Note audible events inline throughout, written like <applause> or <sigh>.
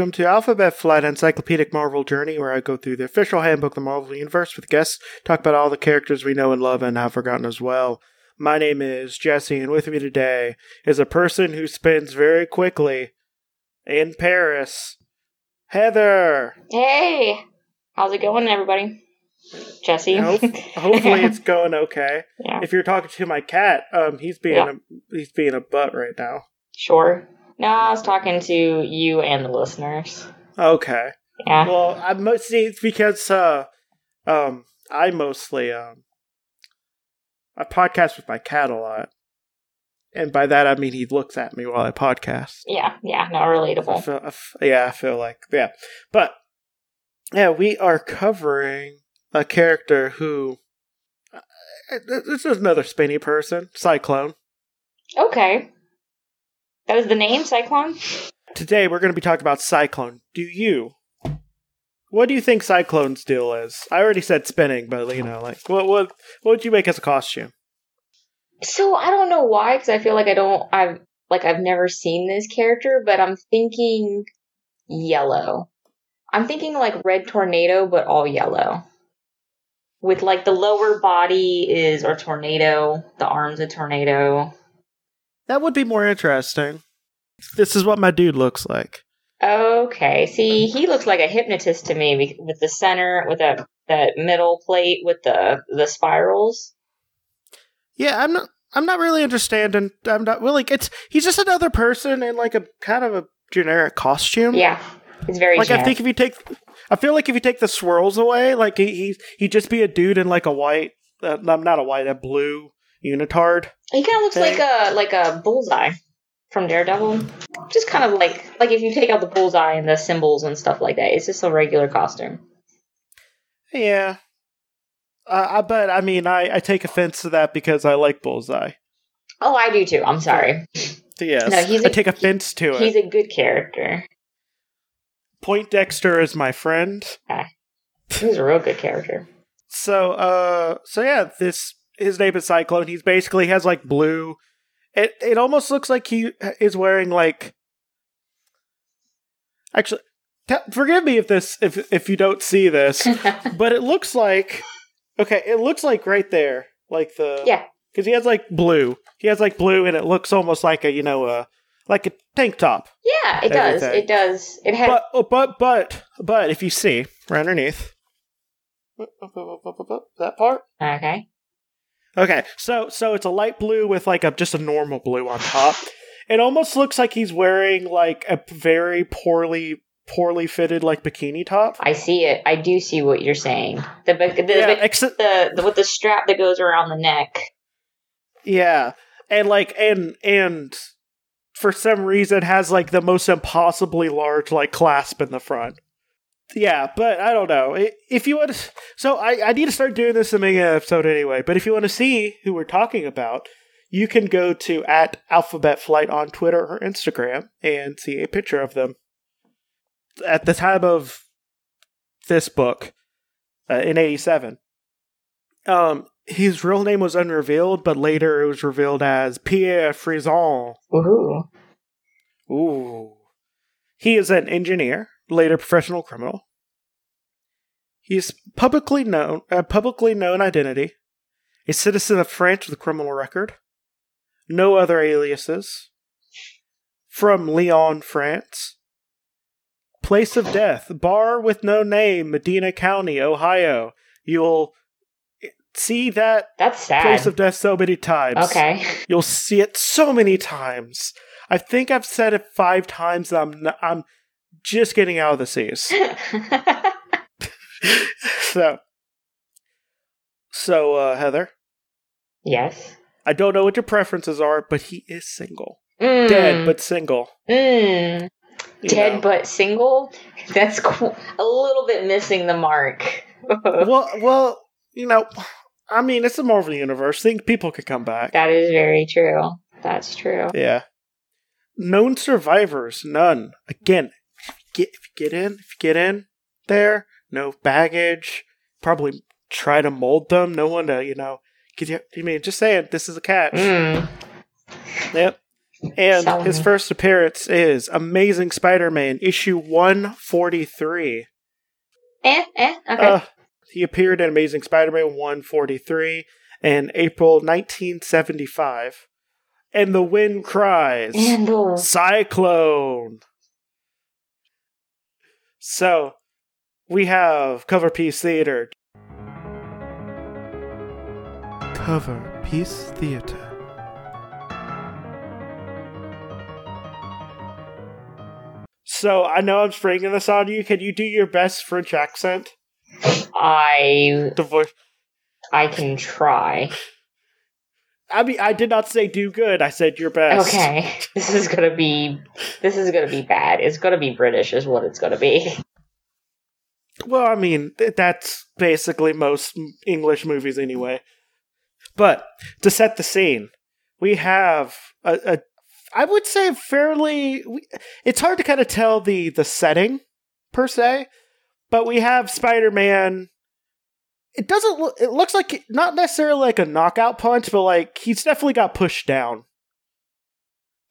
welcome to Alphabet Flight Encyclopedic Marvel Journey, where I go through the official handbook of the Marvel Universe with guests, talk about all the characters we know and love and have forgotten as well. My name is Jesse, and with me today is a person who spins very quickly in Paris, Heather. Hey, how's it going, everybody? Jesse. Hope- hopefully, it's <laughs> going okay. yeah, If you're talking to my cat, um, he's being Yeah. a he's being a butt right now. sure. No, I was talking to you and the listeners. Okay. Yeah. Well, I mostly it's because uh, um, I mostly um, I podcast with my cat a lot, and by that I mean he looks at me while I podcast. yeah, yeah, no, I relatable. feel, I f- yeah, I feel like yeah, but yeah, we are covering a character who uh, this is another spinny person, Cyclone. Okay. That is the name, Cyclone? Today we're going to be talking about Cyclone. Do you? What do you think Cyclone's deal is? I already said spinning, but you know, like what what what would you make as a costume? So I don't know why, because I feel like I don't, I've, like, I've never seen this character, but I'm thinking yellow. I'm thinking like red tornado, but all yellow. With like the lower body is a tornado, the arms a tornado. That would be more interesting. This is what my dude looks like. Okay. See, he looks like a hypnotist to me with the center, with that that middle plate with the the spirals. Yeah, I'm not. I'm not really understanding. I'm not really. It's he's just another person in like a kind of a generic costume. Yeah, it's very Like I think if you take, I feel like if you take the swirls away, like he he he'd just be a dude in like a white, uh, not a white, a blue unitard. he kind of looks thing. like a like a bullseye from Daredevil. Just kind of like like if you take out the bullseye and the symbols and stuff like that, it's just a regular costume. Yeah. Uh, I but I mean I, I take offense to that because I like Bullseye. Oh, I do too. I'm sorry. Yes, No, he's I a- take offense to it. He's a good character. Poindexter is my friend. He's a real good character. So uh so yeah, this his name is Cyclone. He's basically has like blue. It it almost looks like he is wearing like Actually, t- forgive me if this if if you don't see this, <laughs> but it looks like okay, it looks like right there, like the yeah. because he has like blue. He has like blue, and it looks almost like a you know uh like a tank top. Yeah, it does. Everything. It does. It has But oh, but but but if you see right underneath that part. Okay. Okay, so so it's a light blue with like a just a normal blue on top. It almost looks like he's wearing like a very poorly poorly fitted like bikini top. I see it. I do see what you're saying. The the, the, yeah, the, except the with the strap that goes around the neck. yeah, and like and and for some reason has like the most impossibly large like clasp in the front. Yeah, but I don't know if you want to. So I I need to start doing this in the episode anyway. But if you want to see who we're talking about, you can go to at Alphabet Flight on Twitter or Instagram and see a picture of them. At the time of this book, uh, in '87, um, his real name was unrevealed, but later it was revealed as Pierre Fresson. Woohoo! Ooh. He is an engineer, later professional criminal. He's publicly known, a publicly known identity, a citizen of France with a criminal record, no other aliases, from Lyon, France. Place of death, bar with no name, Medina County, Ohio. You'll see that That's sad. place of death so many times. okay. You'll see it so many times. I think I've said it five times. And I'm I'm just getting out of the seas. <laughs> <laughs> so, so uh, Heather, yes. I don't know what your preferences are, but he is single, Mm. dead but single. Mm. Dead know. but single. That's qu- a little bit missing the mark. <laughs> well, well, you know, I mean, it's a Marvel universe. Think people could come back. that is very true. That's true. Yeah. Known survivors, none. Again, get if you get in, if you get in there, no baggage. Probably try to mold them. No one to, you know, you. I mean, just saying, this is a catch. Mm. Yep. And his first appearance is Amazing Spider-Man issue 143. Eh, eh, okay. Uh, he appeared in Amazing Spider-Man 143 in April 1975. And the wind cries. and Cyclone. So, we have Cover Piece Theater. Cover Piece Theater. So, I know I'm springing this on you. Can you do your best French accent? I The voice. I can try. I mean, I did not say do good. I said your best. Okay, <laughs> this is gonna be this is gonna be bad. It's gonna be British, is what it's gonna be. Well, I mean, that's basically most English movies anyway. But to set the scene, we have a, a I would say fairly it's hard to kind of tell the the setting per se, but we have Spider-Man it doesn't look it looks like not necessarily like a knockout punch, but like he's definitely got pushed down.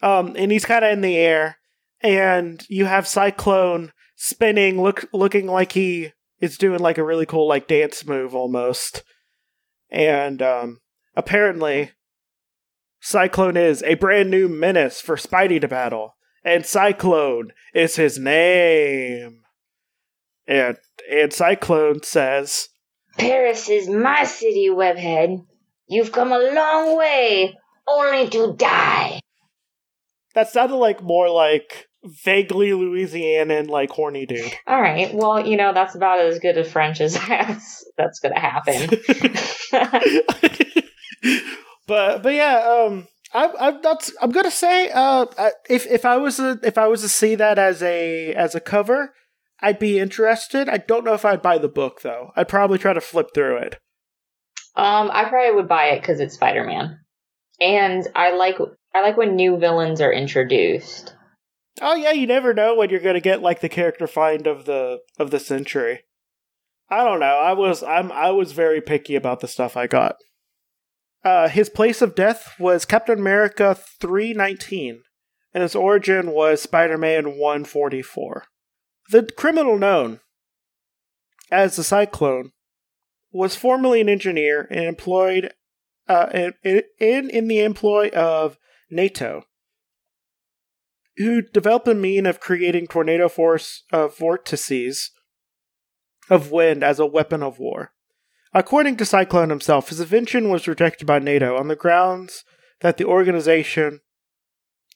Um and he's kind of in the air and you have Cyclone spinning, look looking like he is doing like a really cool like dance move almost. And um apparently Cyclone is a brand new menace for Spidey to battle. And Cyclone is his name. And and Cyclone says, Paris is my city, Webhead. You've come a long way, only to die. that sounded like more like vaguely Louisianan like horny dude. <laughs> All right. Well, you know that's about as good a French as <laughs> that's, that's gonna happen. <laughs> but but yeah, um, I, I'm not. I'm gonna say, uh, if if I was a, if I was to see that as a as a cover, I'd be interested. I don't know if I'd buy the book though. I'd probably try to flip through it. um, I probably would buy it because it's Spider Man, and I like I like when new villains are introduced. Oh yeah, you never know when you're gonna get like the character find of the of the century. I don't know. I was I'm I was very picky about the stuff I got. Uh, his place of death was Captain America 319, and his origin was Spider Man 144. The criminal known as the Cyclone was formerly an engineer and employed uh, in, in, in the employ of NATO, who developed a mean of creating tornado force uh, vortices of wind as a weapon of war. According to Cyclone himself, his invention was rejected by NATO on the grounds that the organization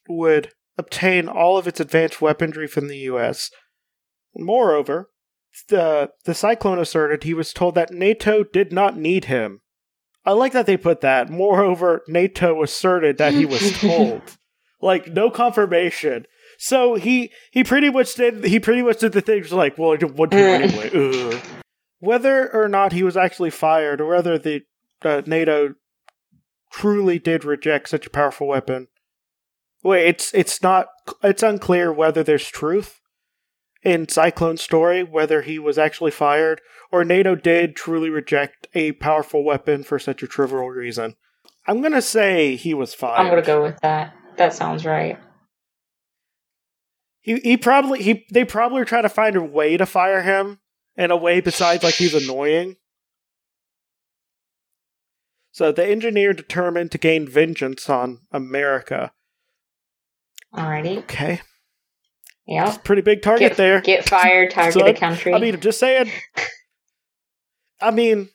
would obtain all of its advanced weaponry from the US. Moreover, the, the Cyclone asserted he was told that NATO did not need him. I like that they put that. Moreover, NATO asserted that he was <laughs> told. like, no confirmation. So he he pretty much did he pretty much did the things like, well, what do you want anyway? Ugh. Whether or not he was actually fired, or whether the uh, NATO truly did reject such a powerful weapon, wait, it's it's not it's unclear whether there's truth in Cyclone's story, whether he was actually fired, or NATO did truly reject a powerful weapon for such a trivial reason. I'm gonna say he was fired. I'm gonna go with that. That sounds right. He he probably he they probably were trying to find a way to fire him in a way besides like he's annoying. So the engineer determined to gain vengeance on America. Alrighty. Okay, Yeah. pretty big target Get, there. get fired, target Son, the country. I mean, I'm just saying. I mean,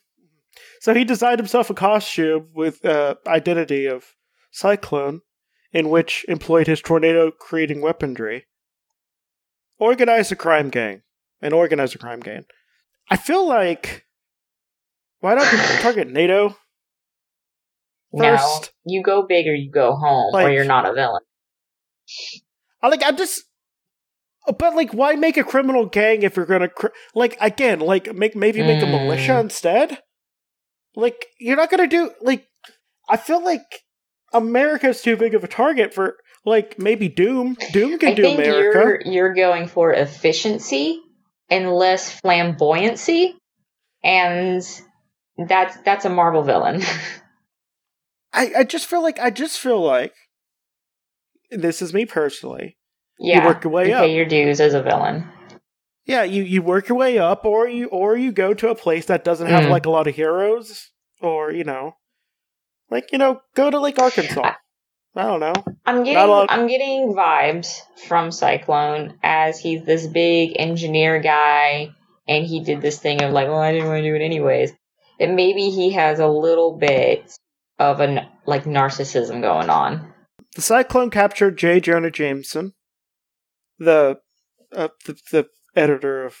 so he designed himself a costume with uh, identity of Cyclone, in which employed his tornado-creating weaponry. Organized a crime gang, and organized a crime gang. I feel like why don't <laughs> target NATO no, first? you go big or you go home, or you're not a villain. I like. I'm just. But like, why make a criminal gang if you're gonna cr- like again, like make maybe make a Mm. militia instead? Like you're not gonna do like. I feel like America's too big of a target for like maybe Doom. Doom can I do think America. you're you're going for efficiency and less flamboyancy, and that's that's a Marvel villain. <laughs> I I just feel like I just feel like this is me personally. Yeah, you work your way you up. pay your dues as a villain. Yeah, you you work your way up, or you or you go to a place that doesn't have Mm. like a lot of heroes, or you know, like you know, go to like Arkansas. I don't know. I'm getting I'm getting vibes from Cyclone as he's this big engineer guy and he did this thing of like, well, I didn't want to do it anyways. And maybe he has a little bit of an like narcissism going on. The Cyclone captured J. Jonah Jameson, the, uh, the the editor of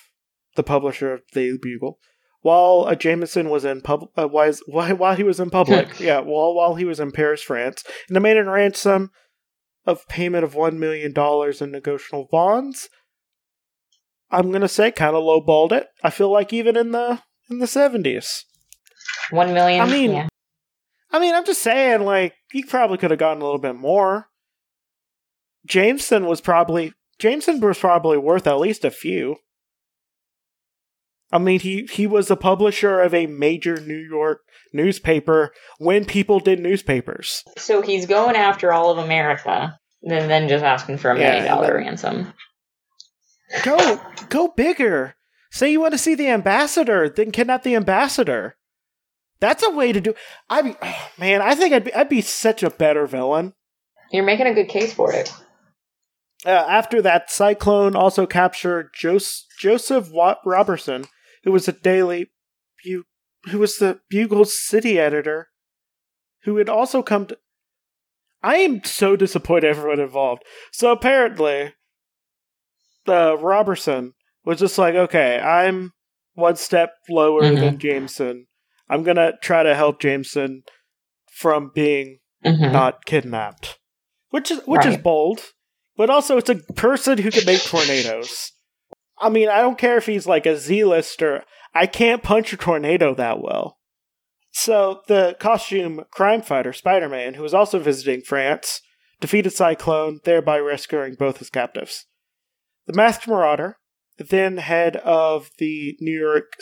the publisher of the Bugle, while uh, Jameson was in pub uh, while, while he was in public. <laughs> yeah, while while he was in Paris, France, and demanded a ransom of payment of one million dollars in negotiable bonds. I'm gonna say kind of lowballed it. I feel like even in the in the seventies. One million. I mean, yeah. I mean, I'm just saying, like, he probably could have gotten a little bit more. Jameson was probably Jameson was probably worth at least a few. I mean, he he was a publisher of a major New York newspaper when people did newspapers. so he's going after all of America, then then just asking for a million dollar and then- ransom. Go go bigger. Say you want to see the ambassador, then kidnap the ambassador. That's a way to do. I mean, oh, man, I think I'd be, I'd be such a better villain. You're making a good case for it. Uh, after that, Cyclone also captured Jos- Joseph Wa- Robertson, who was a daily, Bu- who was the Bugle city editor, who had also come to. I am so disappointed everyone involved. So apparently, uh, Robertson was just like, okay, I'm one step lower Mhm. than Jameson. I'm gonna try to help Jameson from being Mhm. not kidnapped, which is which is bold, but also it's a person who can make tornadoes. I mean, I don't care if he's like a Z-lister. I can't punch a tornado that well. So the costume crime fighter Spider-Man, who was also visiting France, defeated Cyclone, thereby rescuing both his captives. The Masked Marauder, then head of the New York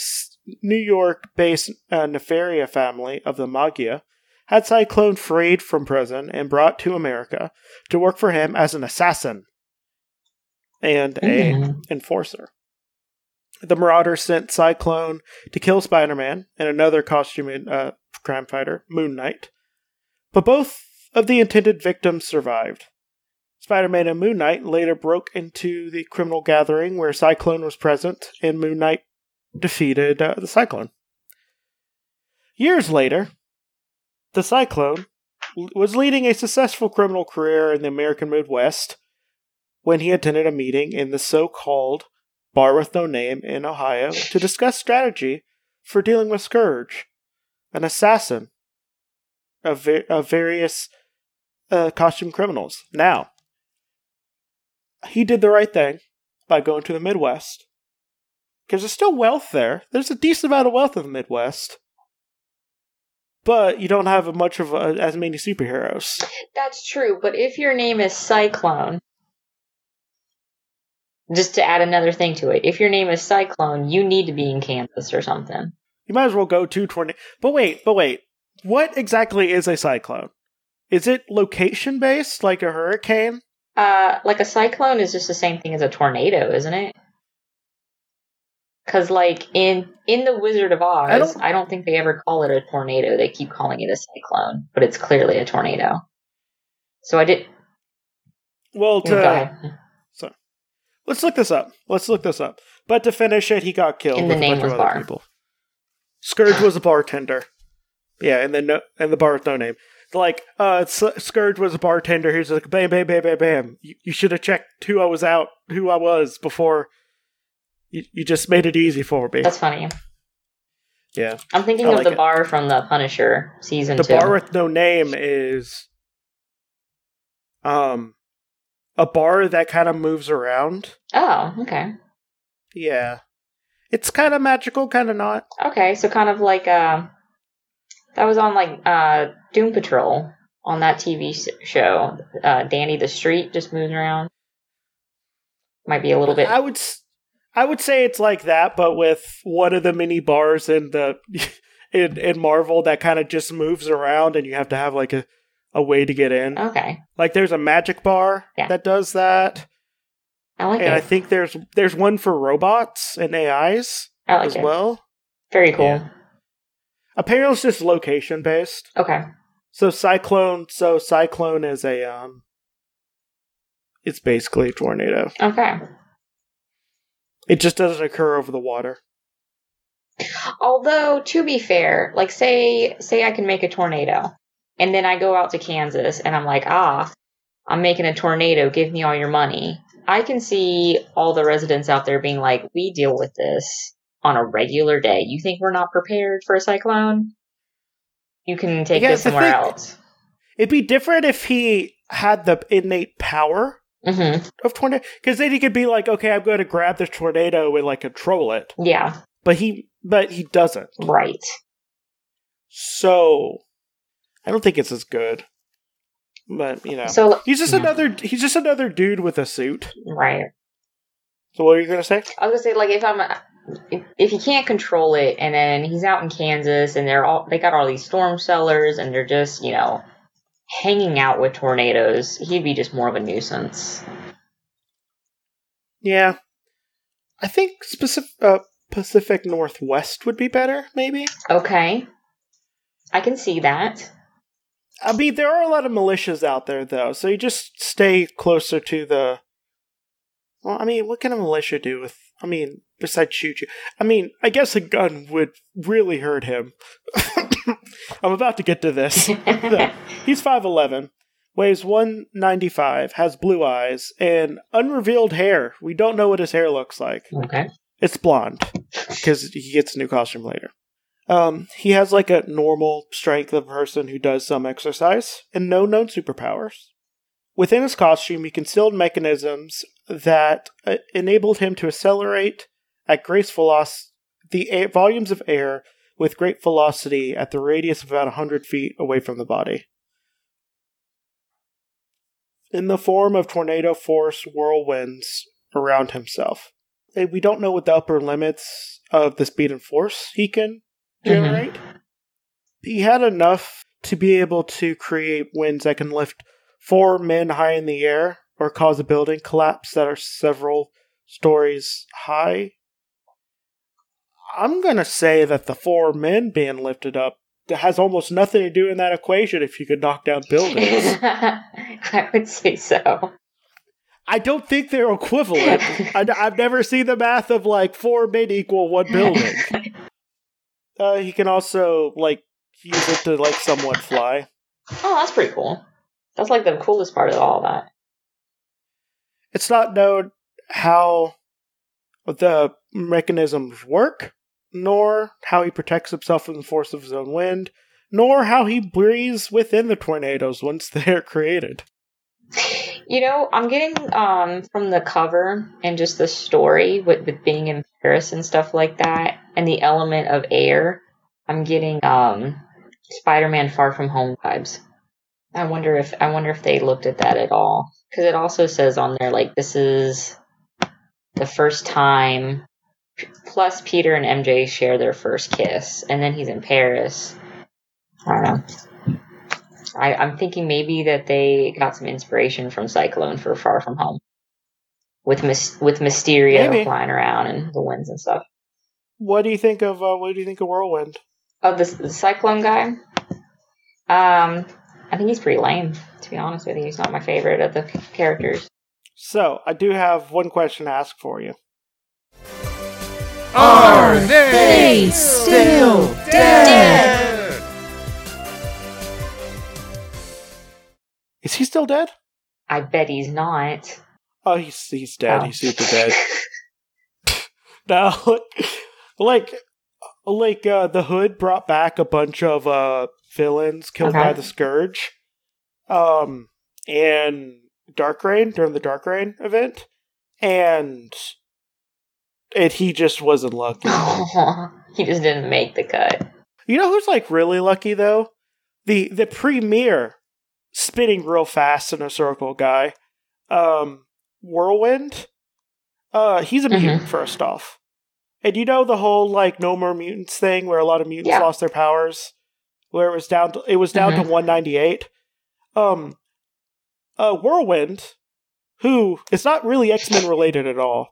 New York-based uh, Nefaria family of the Maggia, had Cyclone freed from prison and brought to America to work for him as an assassin and a Mhm. enforcer. The Marauder sent Cyclone to kill Spider Man and another costume uh, crime fighter, Moon Knight, but both of the intended victims survived. Spider Man and Moon Knight later broke into the criminal gathering where Cyclone was present, and Moon Knight defeated uh, the Cyclone. Years later, the Cyclone was leading a successful criminal career in the American Midwest when he attended a meeting in the so called Bar with No Name in Ohio to discuss strategy for dealing with Scourge, an assassin of, va- of various uh, costume criminals. Now, he did the right thing by going to the Midwest because there's still wealth there. There's a decent amount of wealth in the Midwest. But you don't have much of a, as many superheroes. That's true, but if your name is Cyclone, just to add another thing to it, if your name is Cyclone, you need to be in Kansas or something. You might as well go to tornado. But wait, but wait. What exactly is a cyclone? Is it location based, like a hurricane? Uh, like a cyclone is just the same thing as a tornado, isn't it? Because like in in the Wizard of Oz, I don't- I don't think they ever call it a tornado. They keep calling it a cyclone, but it's clearly a tornado. So I did. Well, Go to, ahead. let's look this up. Let's look this up. But to finish it, he got killed In the with a bunch of nameless bar. people. Scourge was a bartender. Yeah, and then no, and the bar with no name. Like, uh, Scourge was a bartender. He was like, bam, bam, bam, bam, bam. You, you should have checked who I was out, who I was before. You, you just made it easy for me. That's funny. yeah. I'm thinking I of like the it. bar from the Punisher season the two. bar with no name is um a bar that kind of moves around oh, okay. yeah it's kind of magical kind of not Okay, so kind of like uh, that was on like uh, Doom Patrol on that TV show. Uh, Danny the Street just moves around. Might be a little bit. i would s- i would say it's like that but with one of the mini bars in the <laughs> in, in marvel that kind of just moves around and you have to have like a a way to get in. Okay. Like there's a magic bar Yeah. that does that. I like and I think there's there's one for robots and AIs I like as it. well. Very cool. Yeah. Apparently it's just location based. Okay. So cyclone so cyclone is a um it's basically a tornado. Okay. It just doesn't occur over the water. Although to be fair, like say say I can make a tornado and then I go out to Kansas and I'm like, "Ah, I'm making a tornado, give me all your money." I can see all the residents out there being like, "We deal with this on a regular day. You think we're not prepared for a cyclone? You can take Yeah, this somewhere else." It'd be different if he had the innate power Mhm. of tornado because then he could be like, okay, I'm going to grab this tornado and like control it, Yeah, but he but he doesn't. right. So I don't think it's as good. But you know, So he's just yeah. another he's just another dude with a suit. right. So what are you gonna say? I was gonna say like if I'm if, if he can't control it and then he's out in Kansas and they're all they got all these storm cellars and they're just you know hanging out with tornadoes he'd be just more of a nuisance. Yeah, I think specific uh, Pacific Northwest would be better. Maybe. Okay, I can see that. I mean, there are a lot of militias out there, though, so you just stay closer to the. Well, I mean, what can a militia do with? I mean, besides shoot you? I mean, I guess a gun would really hurt him. <laughs> <laughs> I'm about to get to this. <laughs> He's 5'11, weighs 195, has blue eyes, and unrevealed hair. We don't know what his hair looks like. okay. It's blonde because he gets a new costume later. Um, he has like a normal strength of a person who does some exercise and no known superpowers. Within his costume, he concealed mechanisms that uh, enabled him to accelerate at great velocity the air, volumes of air with great velocity at the radius of about 100 feet away from the body. In the form of tornado force whirlwinds around himself. We don't know what the upper limits of the speed and force he can generate. Mm-hmm. He had enough to be able to create winds that can lift four men high in the air or cause a building collapse that are several stories high. I'm gonna say that the four men being lifted up has almost nothing to do in that equation if you could knock down buildings. <laughs> I would say so. I don't think they're equivalent. I, have never seen the math of like four men equal one building. <laughs> Uh, he can also like use it to like somewhat fly. Oh, that's pretty cool. That's like the coolest part of all that. It's not known how the mechanisms work, nor how he protects himself from the force of his own wind, nor how he breathes within the tornadoes once <laughs> they're created. You know, I'm getting um from the cover and just the story with, with being in Paris and stuff like that, and the element of air. I'm getting um Spider-Man Far From Home vibes. I wonder if I wonder if they looked at that at all because it also says on there like this is the first time. Plus, Peter and MJ share their first kiss, and then he's in Paris. I don't know. I, I'm thinking maybe that they got some inspiration from Cyclone for Far From Home, with mis- with Mysterio Maybe. flying around and the winds and stuff. What do you think of uh, what do you think of Whirlwind? Oh, the, the Cyclone guy. Um, I think he's pretty lame. To be honest with you, he's not my favorite of the characters. So I do have one question to ask for you. Are they still dead? Is he still dead? I bet he's not. Oh, he's he's dead. Oh. He's super dead. <laughs> <laughs> No, <laughs> like like uh, the Hood brought back a bunch of uh, villains killed Okay. by the Scourge, um, and Dark Reign during the Dark Reign event, and and he just wasn't lucky. <laughs> he just didn't make the cut. You know who's like really lucky though? The the premier spinning real fast in a circle guy. Um Whirlwind. Uh he's a Mhm. mutant first off. And you know the whole like no more mutants thing where a lot of mutants Yeah. lost their powers? Where it was down to it was down to Mhm. one ninety eight. Um, uh, Whirlwind, who is not really X Men related at all.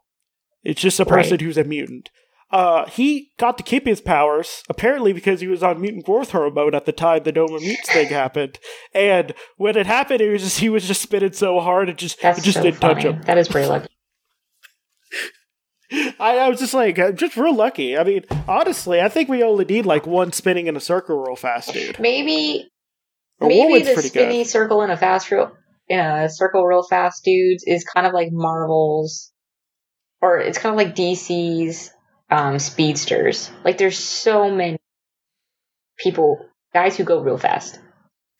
It's just a person Right. who's a mutant. Uh, he got to keep his powers apparently because he was on mutant growth hormone at the time the Doma Mutants thing happened. And when it happened, it was just he was just spinning so hard it just That's it just so didn't funny. touch him. That is pretty lucky. <laughs> I, I was just like, just real lucky. I mean, honestly, I think we only need like one spinning in a circle real fast, dude. Maybe Or maybe the spinny good. circle in a fast real in a circle real fast dudes is kind of like Marvel's or it's kind of like DC's um speedsters. Like there's so many people guys who go real fast.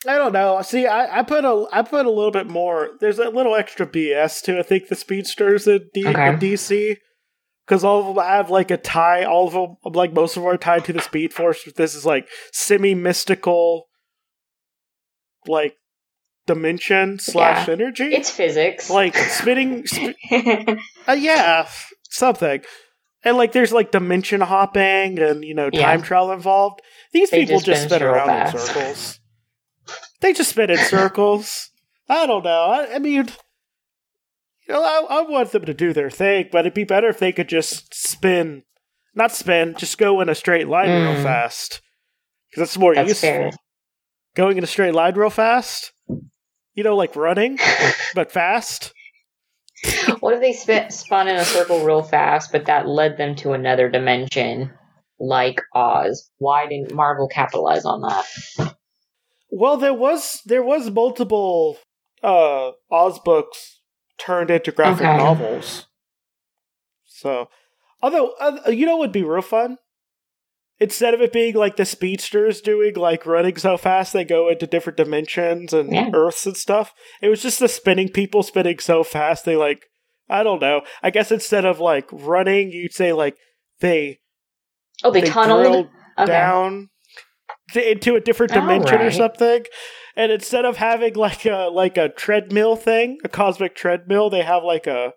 I don't know. See, I, I put a I put a little bit more. There's a little extra BS to I think the speedsters in, D, Okay. in DC because all of them have like a tie. All of them, like most of them, are tied to the Speed Force. This is like semi mystical, like dimension slash Yeah. energy. It's physics. like spinning. <laughs> Sp- uh, yeah, something. And like, there's like dimension hopping and you know time Yeah. travel involved. These They people just just spin real around in circles. They just spin in circles. I don't know. I, I mean, you know, I, I want them to do their thing, but it'd be better if they could just spin, not spin, just go in a straight line real Mm. fast. Because that's more That's useful. fair. Going in a straight line real fast. You know, like running, <laughs> but fast. what if they spun in a circle real fast, but that led them to another dimension, like Oz? Why didn't Marvel capitalize on that? Well, there was there was multiple uh Oz books turned into graphic Okay. novels. So, although uh, you know what would be real fun? Instead of it being like the speedsters doing like running so fast they go into different dimensions and Yeah. earths and stuff, it was just the spinning people spinning so fast they like I don't know. I guess instead of like running, you'd say like they Oh, they, they tunneled okay. down th- into a different dimension or something. And instead of having like a like a treadmill thing, a cosmic treadmill, they have like a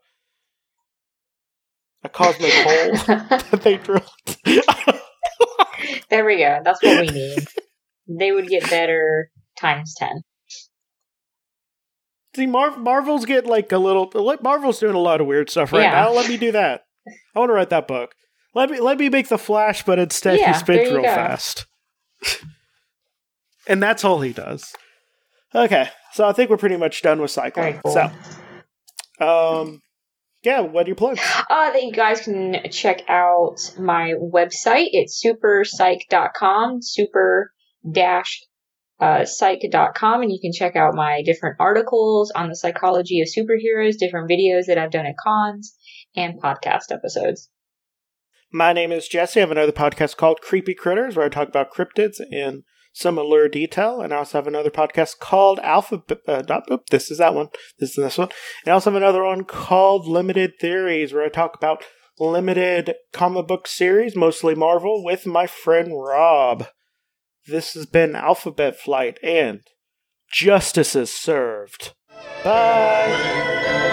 a cosmic hole <laughs> <laughs> that they drilled. <laughs> there we go. That's what we need. they would get better times ten. See, Mar- Marvel's get like a little. Marvel's doing a lot of weird stuff right Yeah. now. Let me do that. I want to write that book. Let me let me make the Flash, but instead Yeah, he spins real go. fast. <laughs> and that's all he does. Okay, so I think we're pretty much done with cycling. Cool. So, um, yeah, what do you plug? Uh, that you guys can check out my website. It's superpsych.com, super dash uh, psych.com, and you can check out my different articles on the psychology of superheroes, different videos that I've done at cons, and podcast episodes. My name is Jesse. I have another podcast called Creepy Critters, where I talk about cryptids in some allure detail. And I also have another podcast called Alpha. Uh, this is that one. This is this one. And I also have another one called Limited Theories, where I talk about limited comic book series, mostly Marvel, with my friend Rob. This has been Alphabet Flight and Justice is Served. Bye.